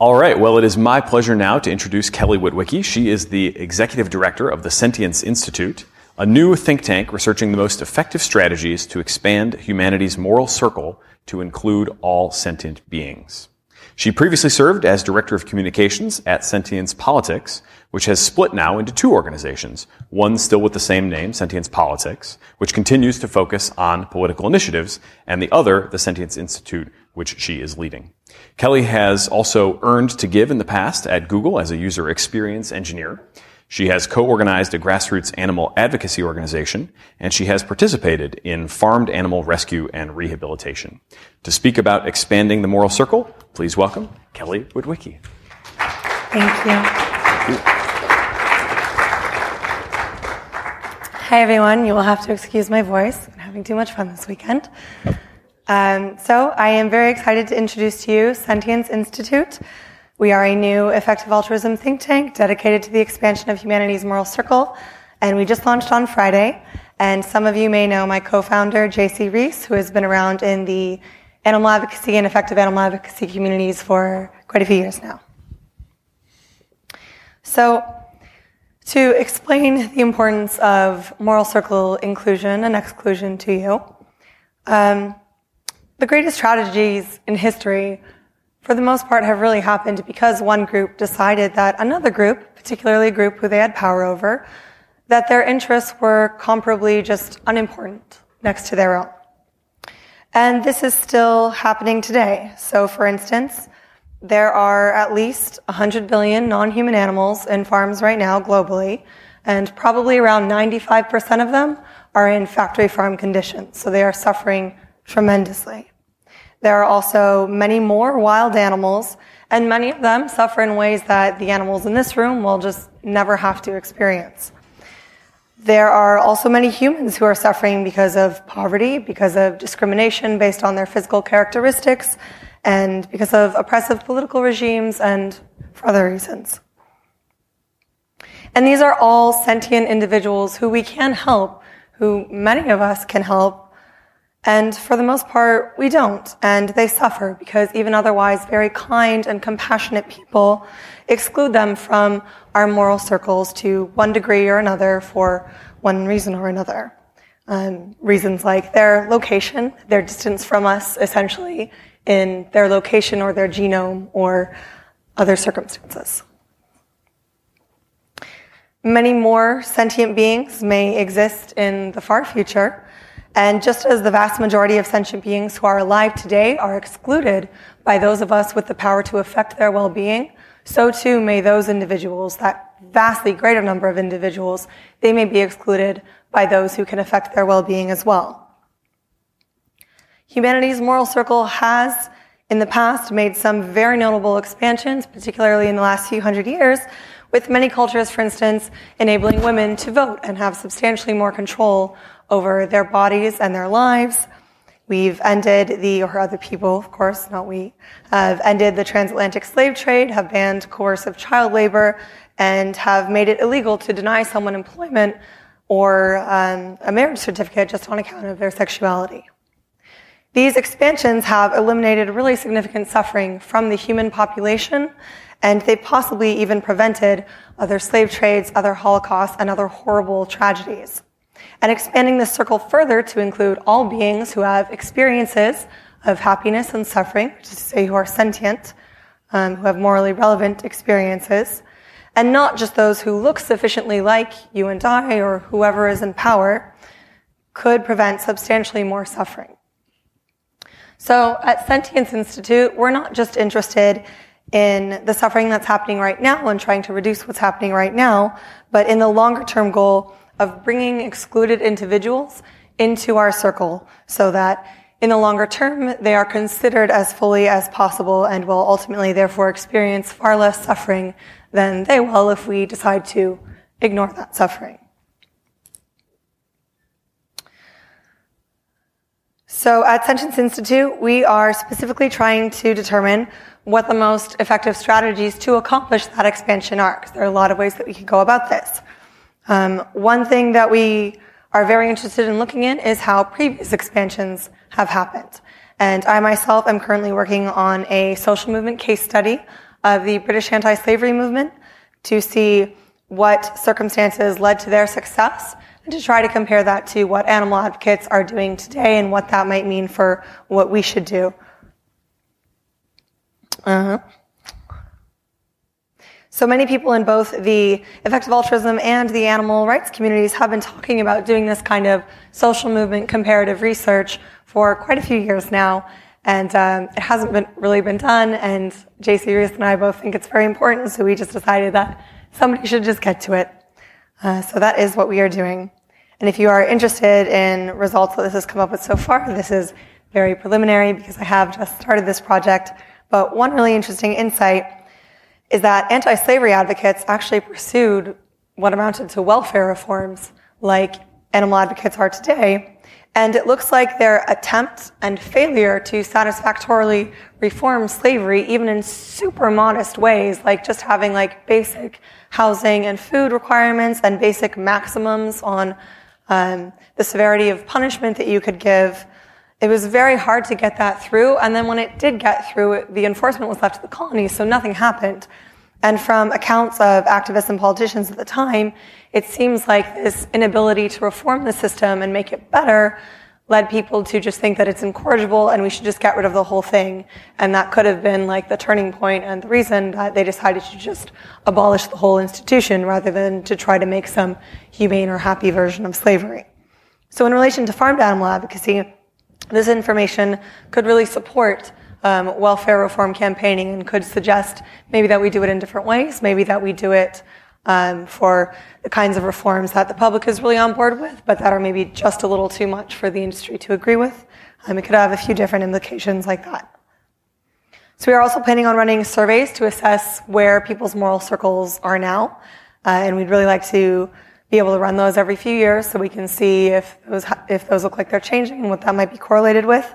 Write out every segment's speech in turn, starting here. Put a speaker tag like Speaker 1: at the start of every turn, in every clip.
Speaker 1: All right. Well, it is my pleasure now to introduce Kelly Witwicki. She is the executive director of the Sentience Institute, a new think tank researching the most effective strategies to expand humanity's moral circle to include all sentient beings. She previously served as Director of Communications at Sentience Politics, which has split now into two organizations. One still with the same name, Sentience Politics, which continues to focus on political initiatives, and the other, the Sentience Institute, which she is leading. Kelly has also earned to give in the past at Google as a user experience engineer. She has co-organized a grassroots animal advocacy organization, and she has participated in farmed animal rescue and rehabilitation. To speak about expanding the moral circle, please welcome Kelly Witwicki.
Speaker 2: Thank you. Hi, everyone. You will have to excuse my voice. I'm having too much fun this weekend. Um, so, I am very excited to introduce to you Sentience Institute. We are a new effective altruism think tank dedicated to the expansion of humanity's moral circle, and we just launched on Friday. And some of you may know my co-founder, Jacy Reese, who has been around in the animal advocacy and effective animal advocacy communities for quite a few years now. So, to explain the importance of moral circle inclusion and exclusion to you, um, the greatest tragedies in history, for the most part, have really happened because one group decided that another group, particularly a group who they had power over, that their interests were comparably just unimportant next to their own. And this is still happening today. So, for instance, there are at least 100 billion non-human animals in farms right now globally, and probably around 95% of them are in factory farm conditions. So they are suffering tremendously. There are also many more wild animals, and many of them suffer in ways that the animals in this room will just never have to experience. There are also many humans who are suffering because of poverty, because of discrimination based on their physical characteristics, and because of oppressive political regimes and for other reasons. And these are all sentient individuals who we can help, who many of us can help, and for the most part, we don't. And they suffer because even otherwise very kind and compassionate people exclude them from our moral circles to one degree or another for one reason or another. Um, reasons like their location, their distance from us, essentially, in their location or their genome or other circumstances. Many more sentient beings may exist in the far future and just as the vast majority of sentient beings who are alive today are excluded by those of us with the power to affect their well-being, so too may those individuals, that vastly greater number of individuals, they may be excluded by those who can affect their well-being as well. Humanity's moral circle has, in the past, made some very notable expansions, particularly in the last few hundred years, with many cultures, for instance, enabling women to vote and have substantially more control over their bodies and their lives. We've ended the, or other people, of course, not we, have ended the transatlantic slave trade, have banned coercive child labor, and have made it illegal to deny someone employment or um, a marriage certificate just on account of their sexuality. These expansions have eliminated really significant suffering from the human population, and they possibly even prevented other slave trades, other holocausts, and other horrible tragedies and expanding this circle further to include all beings who have experiences of happiness and suffering, which is to say who are sentient, um, who have morally relevant experiences, and not just those who look sufficiently like you and I or whoever is in power, could prevent substantially more suffering. So at Sentience Institute, we're not just interested in the suffering that's happening right now and trying to reduce what's happening right now, but in the longer term goal of bringing excluded individuals into our circle so that in the longer term, they are considered as fully as possible and will ultimately therefore experience far less suffering than they will if we decide to ignore that suffering. So at Sentience Institute, we are specifically trying to determine what the most effective strategies to accomplish that expansion are. Because there are a lot of ways that we could go about this. Um, one thing that we are very interested in looking in is how previous expansions have happened. And I myself am currently working on a social movement case study of the British anti-slavery movement to see what circumstances led to their success and to try to compare that to what animal advocates are doing today and what that might mean for what we should do. Uh-huh. So many people in both the effective altruism and the animal rights communities have been talking about doing this kind of social movement comparative research for quite a few years now. And um, it hasn't been, really been done. And Jacy Reese and I both think it's very important. So we just decided that somebody should just get to it. Uh, so that is what we are doing. And if you are interested in results that this has come up with so far, this is very preliminary because I have just started this project. But one really interesting insight is that anti-slavery advocates actually pursued what amounted to welfare reforms like animal advocates are today. And it looks like their attempt and failure to satisfactorily reform slavery, even in super modest ways, like just having like basic housing and food requirements and basic maximums on um, the severity of punishment that you could give. It was very hard to get that through. And then when it did get through, the enforcement was left to the colonies, so nothing happened. And from accounts of activists and politicians at the time, it seems like this inability to reform the system and make it better led people to just think that it's incorrigible and we should just get rid of the whole thing. And that could have been like the turning point and the reason that they decided to just abolish the whole institution rather than to try to make some humane or happy version of slavery. So in relation to farmed animal advocacy, this information could really support um, welfare reform campaigning and could suggest maybe that we do it in different ways, maybe that we do it um, for the kinds of reforms that the public is really on board with, but that are maybe just a little too much for the industry to agree with. Um, it could have a few different implications like that. So we are also planning on running surveys to assess where people's moral circles are now, uh, and we'd really like to be able to run those every few years so we can see if those if those look like they're changing and what that might be correlated with.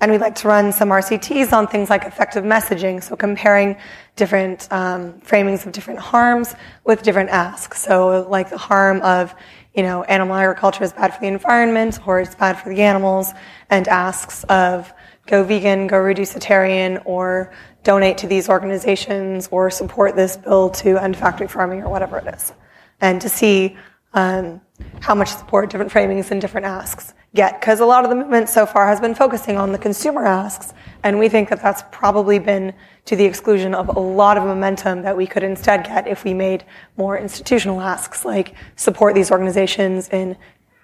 Speaker 2: And we'd like to run some RCTs on things like effective messaging, so comparing different um, framings of different harms with different asks. So, like the harm of, you know, animal agriculture is bad for the environment or it's bad for the animals, and asks of go vegan, go reducitarian, or donate to these organizations, or support this bill to end factory farming, or whatever it is. And to see um, how much support different framings and different asks get because a lot of the movement so far has been focusing on the consumer asks and we think that that's probably been to the exclusion of a lot of momentum that we could instead get if we made more institutional asks like support these organizations in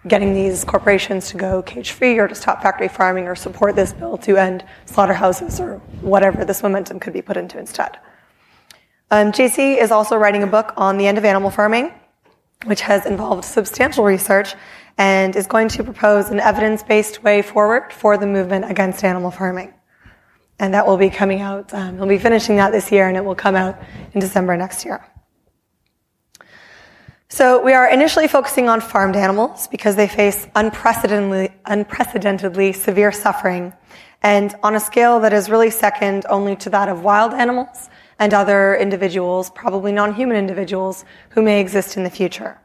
Speaker 2: getting these corporations to go cage free or to stop factory farming or support this bill to end slaughterhouses or whatever this momentum could be put into instead. Um, Jacy is also writing a book on the end of animal farming, which has involved substantial research and is going to propose an evidence based way forward for the movement against animal farming. And that will be coming out, um, we'll be finishing that this year, and it will come out in December next year. So we are initially focusing on farmed animals because they face unprecedentedly, unprecedentedly severe suffering and on a scale that is really second only to that of wild animals and other individuals, probably non-human individuals, who may exist in the future.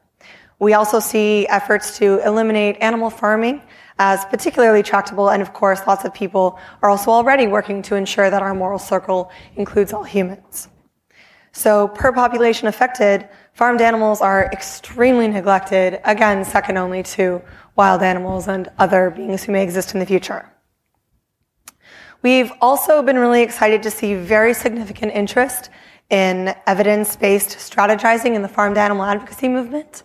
Speaker 2: We also see efforts to eliminate animal farming as particularly tractable, and of course, lots of people are also already working to ensure that our moral circle includes all humans. So, per population affected, farmed animals are extremely neglected, again, second only to wild animals and other beings who may exist in the future. We've also been really excited to see very significant interest in evidence based strategizing in the farmed animal advocacy movement.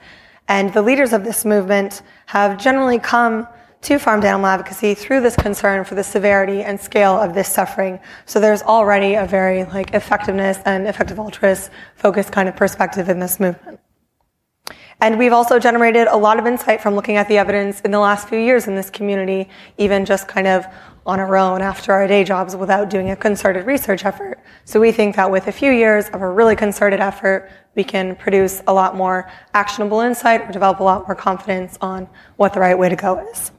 Speaker 2: And the leaders of this movement have generally come to farmed animal advocacy through this concern for the severity and scale of this suffering. So there's already a very like effectiveness and effective altruist focused kind of perspective in this movement. And we've also generated a lot of insight from looking at the evidence in the last few years in this community, even just kind of on our own after our day jobs without doing a concerted research effort. So we think that with a few years of a really concerted effort, we can produce a lot more actionable insight or develop a lot more confidence on what the right way to go is.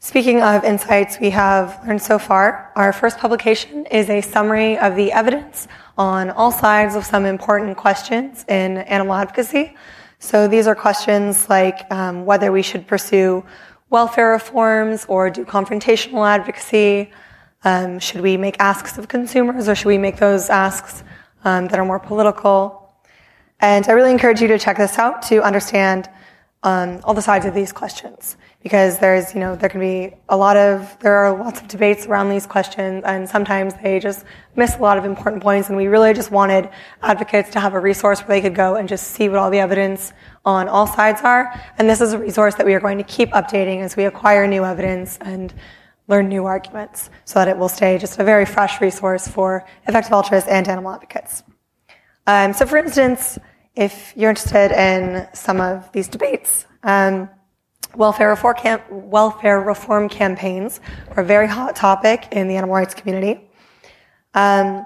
Speaker 2: Speaking of insights we have learned so far, our first publication is a summary of the evidence on all sides of some important questions in animal advocacy. So these are questions like um, whether we should pursue welfare reforms or do confrontational advocacy, Um, should we make asks of consumers or should we make those asks um, that are more political? And I really encourage you to check this out to understand um, all the sides of these questions because there's, you know, there can be a lot of, there are lots of debates around these questions and sometimes they just miss a lot of important points and we really just wanted advocates to have a resource where they could go and just see what all the evidence on all sides are. And this is a resource that we are going to keep updating as we acquire new evidence and learn new arguments so that it will stay just a very fresh resource for effective altruists and animal advocates. Um, so for instance, if you're interested in some of these debates, um, Welfare reform, welfare reform campaigns are a very hot topic in the animal rights community. Um,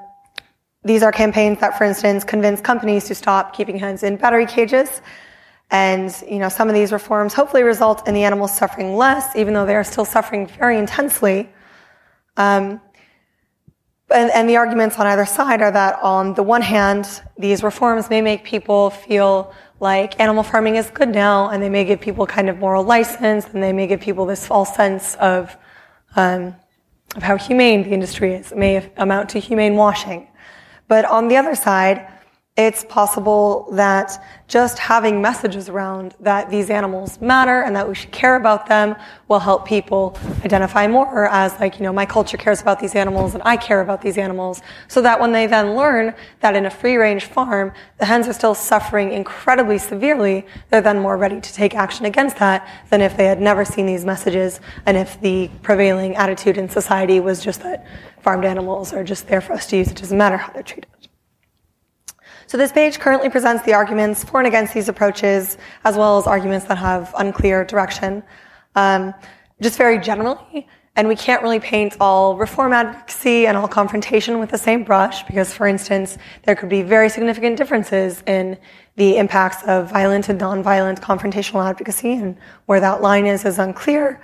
Speaker 2: these are campaigns that, for instance, convince companies to stop keeping hens in battery cages. And, you know, some of these reforms hopefully result in the animals suffering less, even though they are still suffering very intensely. Um, and, and the arguments on either side are that on the one hand, these reforms may make people feel like animal farming is good now, and they may give people kind of moral license, and they may give people this false sense of, um, of how humane the industry is. It may amount to humane washing. But on the other side, it's possible that just having messages around that these animals matter and that we should care about them will help people identify more as like, you know, my culture cares about these animals and I care about these animals. So that when they then learn that in a free range farm, the hens are still suffering incredibly severely, they're then more ready to take action against that than if they had never seen these messages and if the prevailing attitude in society was just that farmed animals are just there for us to use. It doesn't matter how they're treated. So this page currently presents the arguments for and against these approaches, as well as arguments that have unclear direction. Um, just very generally, and we can't really paint all reform advocacy and all confrontation with the same brush because, for instance, there could be very significant differences in the impacts of violent and nonviolent confrontational advocacy, and where that line is is unclear.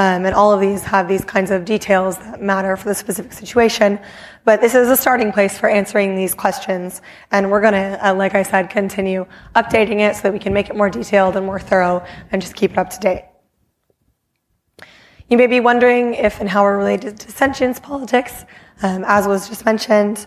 Speaker 2: Um, and all of these have these kinds of details that matter for the specific situation. But this is a starting place for answering these questions. And we're going to, uh, like I said, continue updating it so that we can make it more detailed and more thorough and just keep it up to date. You may be wondering if and how we're related to sentience politics. Um, as was just mentioned,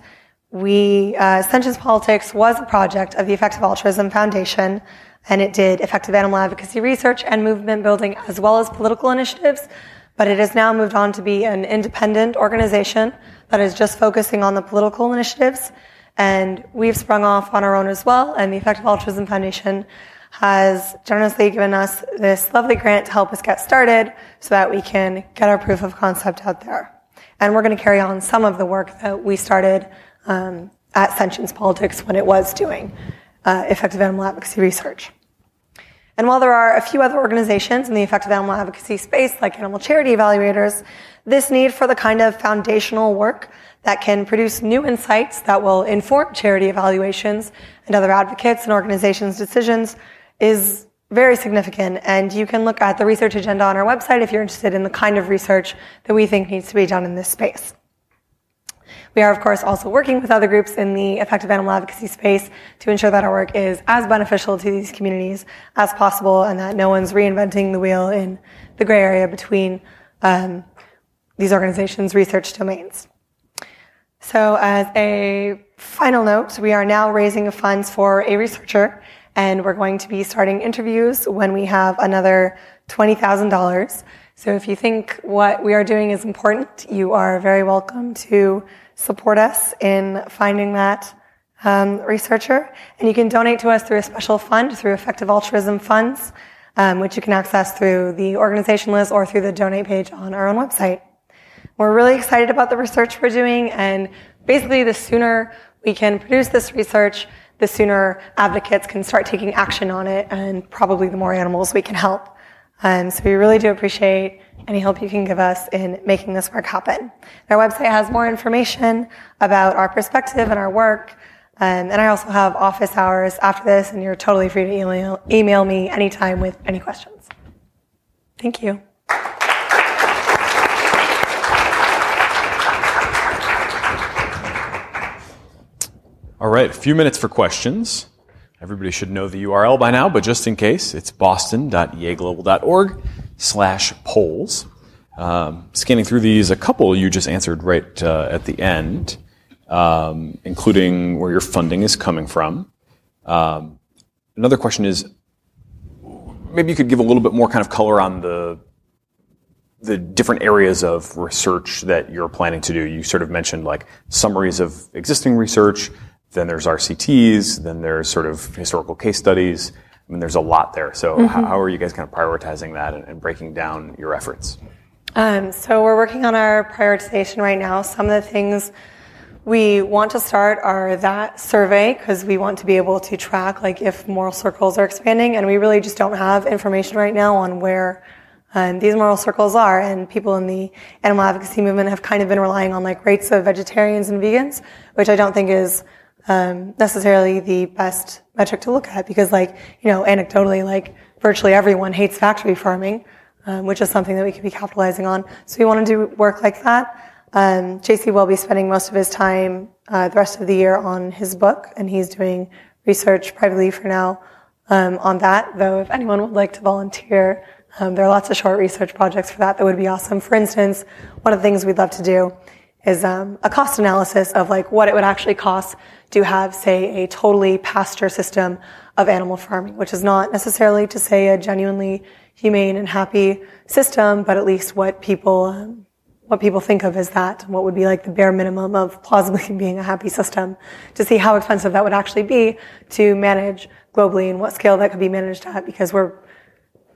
Speaker 2: we, uh, sentience politics was a project of the Effective Altruism Foundation and it did effective animal advocacy research and movement building as well as political initiatives. But it has now moved on to be an independent organization that is just focusing on the political initiatives. And we've sprung off on our own as well. And the Effective Altruism Foundation has generously given us this lovely grant to help us get started so that we can get our proof of concept out there. And we're going to carry on some of the work that we started um, at Sentience Politics when it was doing uh, effective animal advocacy research. And while there are a few other organizations in the effective animal advocacy space, like animal charity evaluators, this need for the kind of foundational work that can produce new insights that will inform charity evaluations and other advocates and organizations' decisions is very significant. And you can look at the research agenda on our website if you're interested in the kind of research that we think needs to be done in this space. We are, of course, also working with other groups in the effective animal advocacy space to ensure that our work is as beneficial to these communities as possible and that no one's reinventing the wheel in the gray area between um, these organizations' research domains. So, as a final note, we are now raising funds for a researcher, and we're going to be starting interviews when we have another $20,000. So, if you think what we are doing is important, you are very welcome to support us in finding that um, researcher. And you can donate to us through a special fund, through Effective Altruism Funds, um, which you can access through the organization list or through the donate page on our own website. We're really excited about the research we're doing, and basically, the sooner we can produce this research, the sooner advocates can start taking action on it, and probably the more animals we can help. Um, so we really do appreciate any help you can give us in making this work happen. Our website has more information about our perspective and our work. Um, and I also have office hours after this, and you're totally free to email, email me anytime with any questions. Thank you.
Speaker 1: All right, a few minutes for questions. Everybody should know the URL by now, but just in case, it's boston.eaglobal.org slash polls. Um, scanning through these, a couple you just answered right uh, at the end, um, including where your funding is coming from. Um, another question is maybe you could give a little bit more kind of color on the the different areas of research that you're planning to do. You sort of mentioned like summaries of existing research, then there's RCTs, then there's sort of historical case studies. I mean, there's a lot there. So mm-hmm. how, how, are you guys kind of prioritizing that and, and breaking down your efforts?
Speaker 2: Um, so we're working on our prioritization right now. Some of the things we want to start are that survey because we want to be able to track like if moral circles are expanding, and we really just don't have information right now on where um, these moral circles are. And people in the animal advocacy movement have kind of been relying on like rates of vegetarians and vegans, which I don't think is um, necessarily the best metric to look at because, like you know, anecdotally, like virtually everyone hates factory farming, um, which is something that we could be capitalizing on. So we want to do work like that. Um, Jacy will be spending most of his time uh, the rest of the year on his book, and he's doing research privately for now um, on that. Though, if anyone would like to volunteer, um, there are lots of short research projects for that that would be awesome. For instance, one of the things we'd love to do is um, a cost analysis of like what it would actually cost to have, say, a totally pasture system of animal farming, which is not necessarily to say a genuinely humane and happy system, but at least what people um, what people think of as that, what would be like the bare minimum of plausibly being a happy system, to see how expensive that would actually be to manage globally and what scale that could be managed at, because we're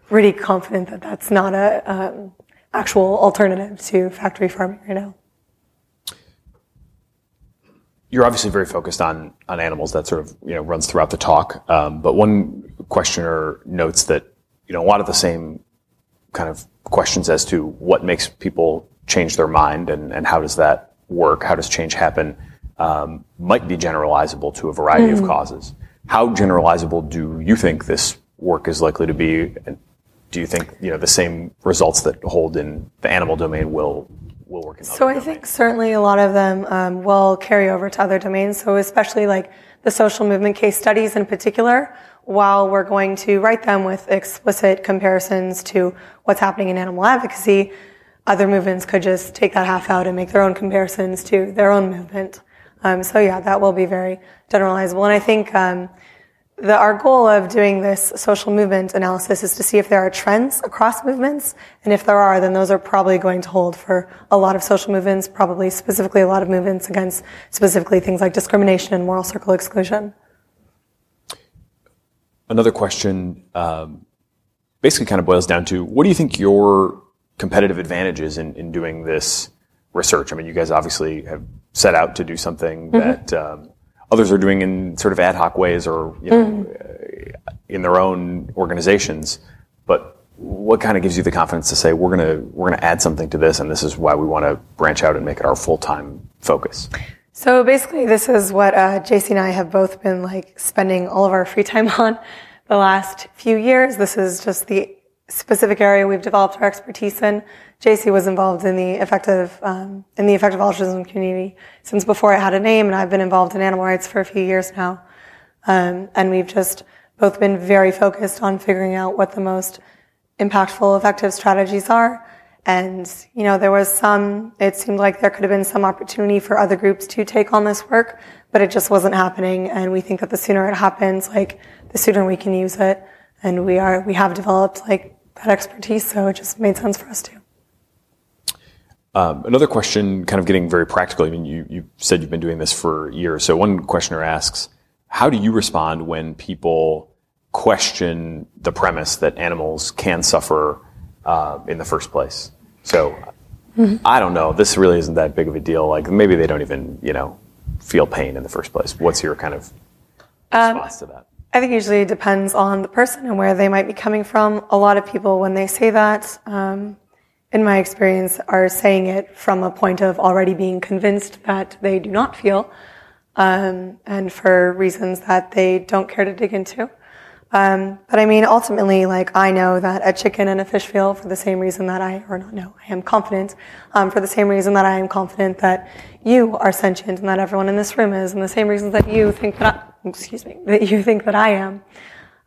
Speaker 2: pretty confident that that's not a um, actual alternative to factory farming right now.
Speaker 1: You're obviously very focused on on animals. That sort of you know runs throughout the talk. Um, but one questioner notes that you know a lot of the same kind of questions as to what makes people change their mind and, and how does that work? How does change happen? Um, might be generalizable to a variety mm. of hmm. causes. How generalizable do you think this work is likely to be? And do you think you know the same results that hold in the animal domain will will work in other
Speaker 2: so i think certainly a lot of them um, will carry over to other domains so especially like the social movement case studies in particular while we're going to write them with explicit comparisons to what's happening in animal advocacy other movements could just take that half out and make their own comparisons to their own movement. Um, so yeah, that will be very generalizable. And I think um, the, our goal of doing this social movement analysis is to see if there are trends across movements, and if there are, then those are probably going to hold for a lot of social movements, probably specifically a lot of movements against specifically things like discrimination and moral circle exclusion.
Speaker 1: Another question um, basically kind of boils down to what do you think your competitive advantages in, in doing this research? I mean, you guys obviously have set out to do something mm-hmm. that um, others are doing in sort of ad hoc ways or you know, mm-hmm. in their own organizations. But what kind of gives you the confidence to say we're gonna we're gonna add something to this, and this is why we want to branch out and make it our full time focus?
Speaker 2: So basically, this is what uh, Jacy and I have both been like spending all of our free time on the last few years. This is just the specific area we've developed our expertise in. Jacy was involved in the effective um, in the effective altruism community since before it had a name, and I've been involved in animal rights for a few years now. Um, and we've just both been very focused on figuring out what the most impactful, effective strategies are. And you know, there was some. It seemed like there could have been some opportunity for other groups to take on this work, but it just wasn't happening. And we think that the sooner it happens, like the sooner we can use it. And we are we have developed like that expertise, so it just made sense for us to.
Speaker 1: Um, another question, kind of getting very practical. I mean, you, you said you've been doing this for years. So one questioner asks, how do you respond when people question the premise that animals can suffer uh, in the first place? So mm-hmm. I don't know. This really isn't that big of a deal. Like maybe they don't even, you know, feel pain in the first place. What's your kind of um, response um, to that?
Speaker 2: I think usually it depends on the person and where they might be coming from. A lot of people, when they say that, um, in my experience, are saying it from a point of already being convinced that they do not feel, um, and for reasons that they don't care to dig into. Um, but I mean, ultimately, like I know that a chicken and a fish feel for the same reason that I, or not know, I am confident, um, for the same reason that I am confident that you are sentient and that everyone in this room is, and the same reasons that you think that I, excuse me, that you think that I am.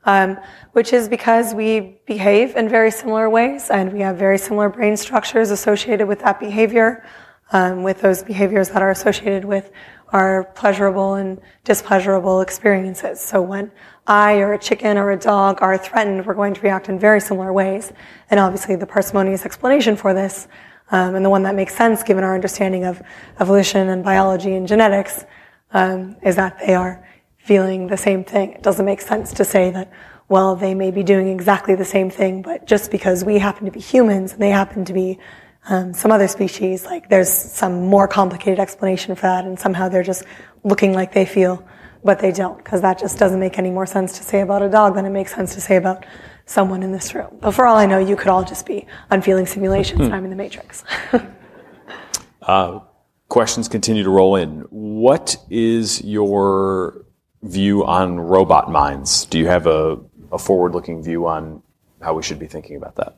Speaker 2: Um, which is because we behave in very similar ways and we have very similar brain structures associated with that behavior, um, with those behaviors that are associated with our pleasurable and displeasurable experiences. So when I or a chicken or a dog are threatened, we're going to react in very similar ways. And obviously the parsimonious explanation for this, um, and the one that makes sense given our understanding of evolution and biology and genetics, um, is that they are feeling the same thing. It doesn't make sense to say that, well, they may be doing exactly the same thing, but just because we happen to be humans and they happen to be um, some other species, like there's some more complicated explanation for that, and somehow they're just looking like they feel, but they don't, because that just doesn't make any more sense to say about a dog than it makes sense to say about someone in this room. But for all I know, you could all just be unfeeling simulations, and I'm in the matrix.
Speaker 1: uh, questions continue to roll in. What is your view on robot minds? Do you have a, a forward looking view on how we should be thinking about that?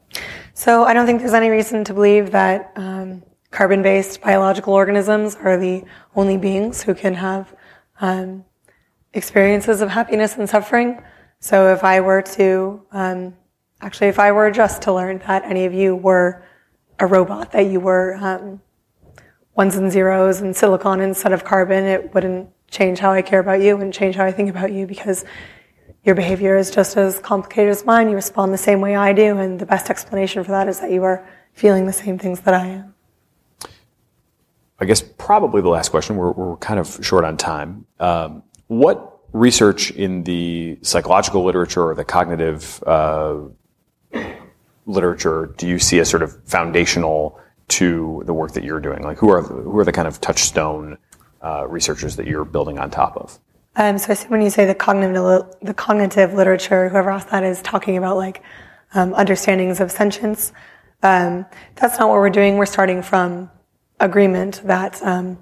Speaker 2: So I don't think there's any reason to believe that um, carbon-based biological organisms are the only beings who can have um, experiences of happiness and suffering. So if I were to, um, actually, if I were just to learn that any of you were a robot, that you were um, ones and zeros and silicon instead of carbon, it wouldn't change how I care about you and change how I think about you because your behavior is just as complicated as mine. You respond the same way I do, and the best explanation for that is that you are feeling the same things that I am.
Speaker 1: I guess probably the last question. We're, we're kind of short on time. Um, what research in the psychological literature or the cognitive uh, literature do you see as sort of foundational to the work that you're doing? Like, who are who are the kind of touchstone uh, researchers that you're building on top of?
Speaker 2: Um, so I assume when you say the cognitive, the cognitive literature, whoever asked that is talking about like um, understandings of sentience. Um, that's not what we're doing. We're starting from agreement that um,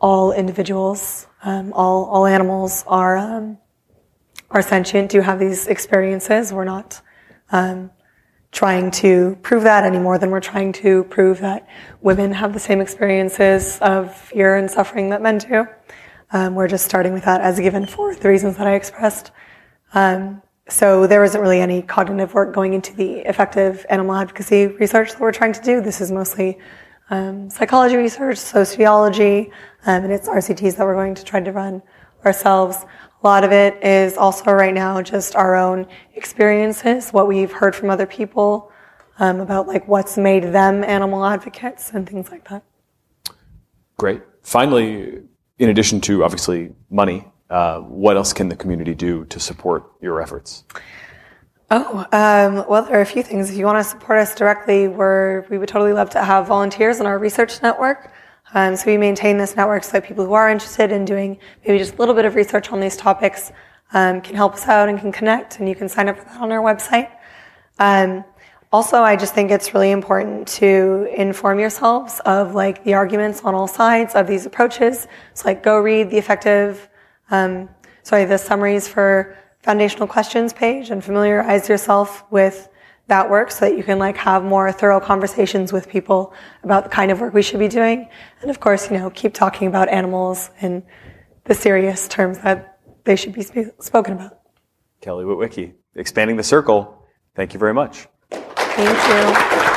Speaker 2: all individuals, um, all all animals are um, are sentient, do have these experiences. We're not trying to prove that any more than we're trying to prove that women have the same experiences of fear and suffering that men do. Um, we're just starting with that as given for the reasons that I expressed. Um, so there isn't really any cognitive work going into the effective animal advocacy research that we're trying to do. This is mostly um, psychology research, sociology, um, and it's RCTs that we're going to try to run ourselves. A lot of it is also right now just our own experiences, what we've heard from other people um, about like what's made them animal advocates and things like that.
Speaker 1: Great. Finally, in addition to obviously money, uh, what else can the community do to support your efforts?
Speaker 2: Oh, um, well, there are a few things. If you want to support us directly, we're, we would totally love to have volunteers in our research network. Um, so we maintain this network so that people who are interested in doing maybe just a little bit of research on these topics um, can help us out and can connect, and you can sign up for that on our website. Um, also, I just think it's really important to inform yourselves of like the arguments on all sides of these approaches. So like go read the effective, um, sorry, the summaries for foundational questions page and familiarize yourself with that work so that you can like have more thorough conversations with people about the kind of work we should be doing. And of course, you know, keep talking about animals in the serious terms that they should be sp- spoken about.
Speaker 1: Kelly Witwicki, expanding the circle. Thank you very much.
Speaker 2: Thank you.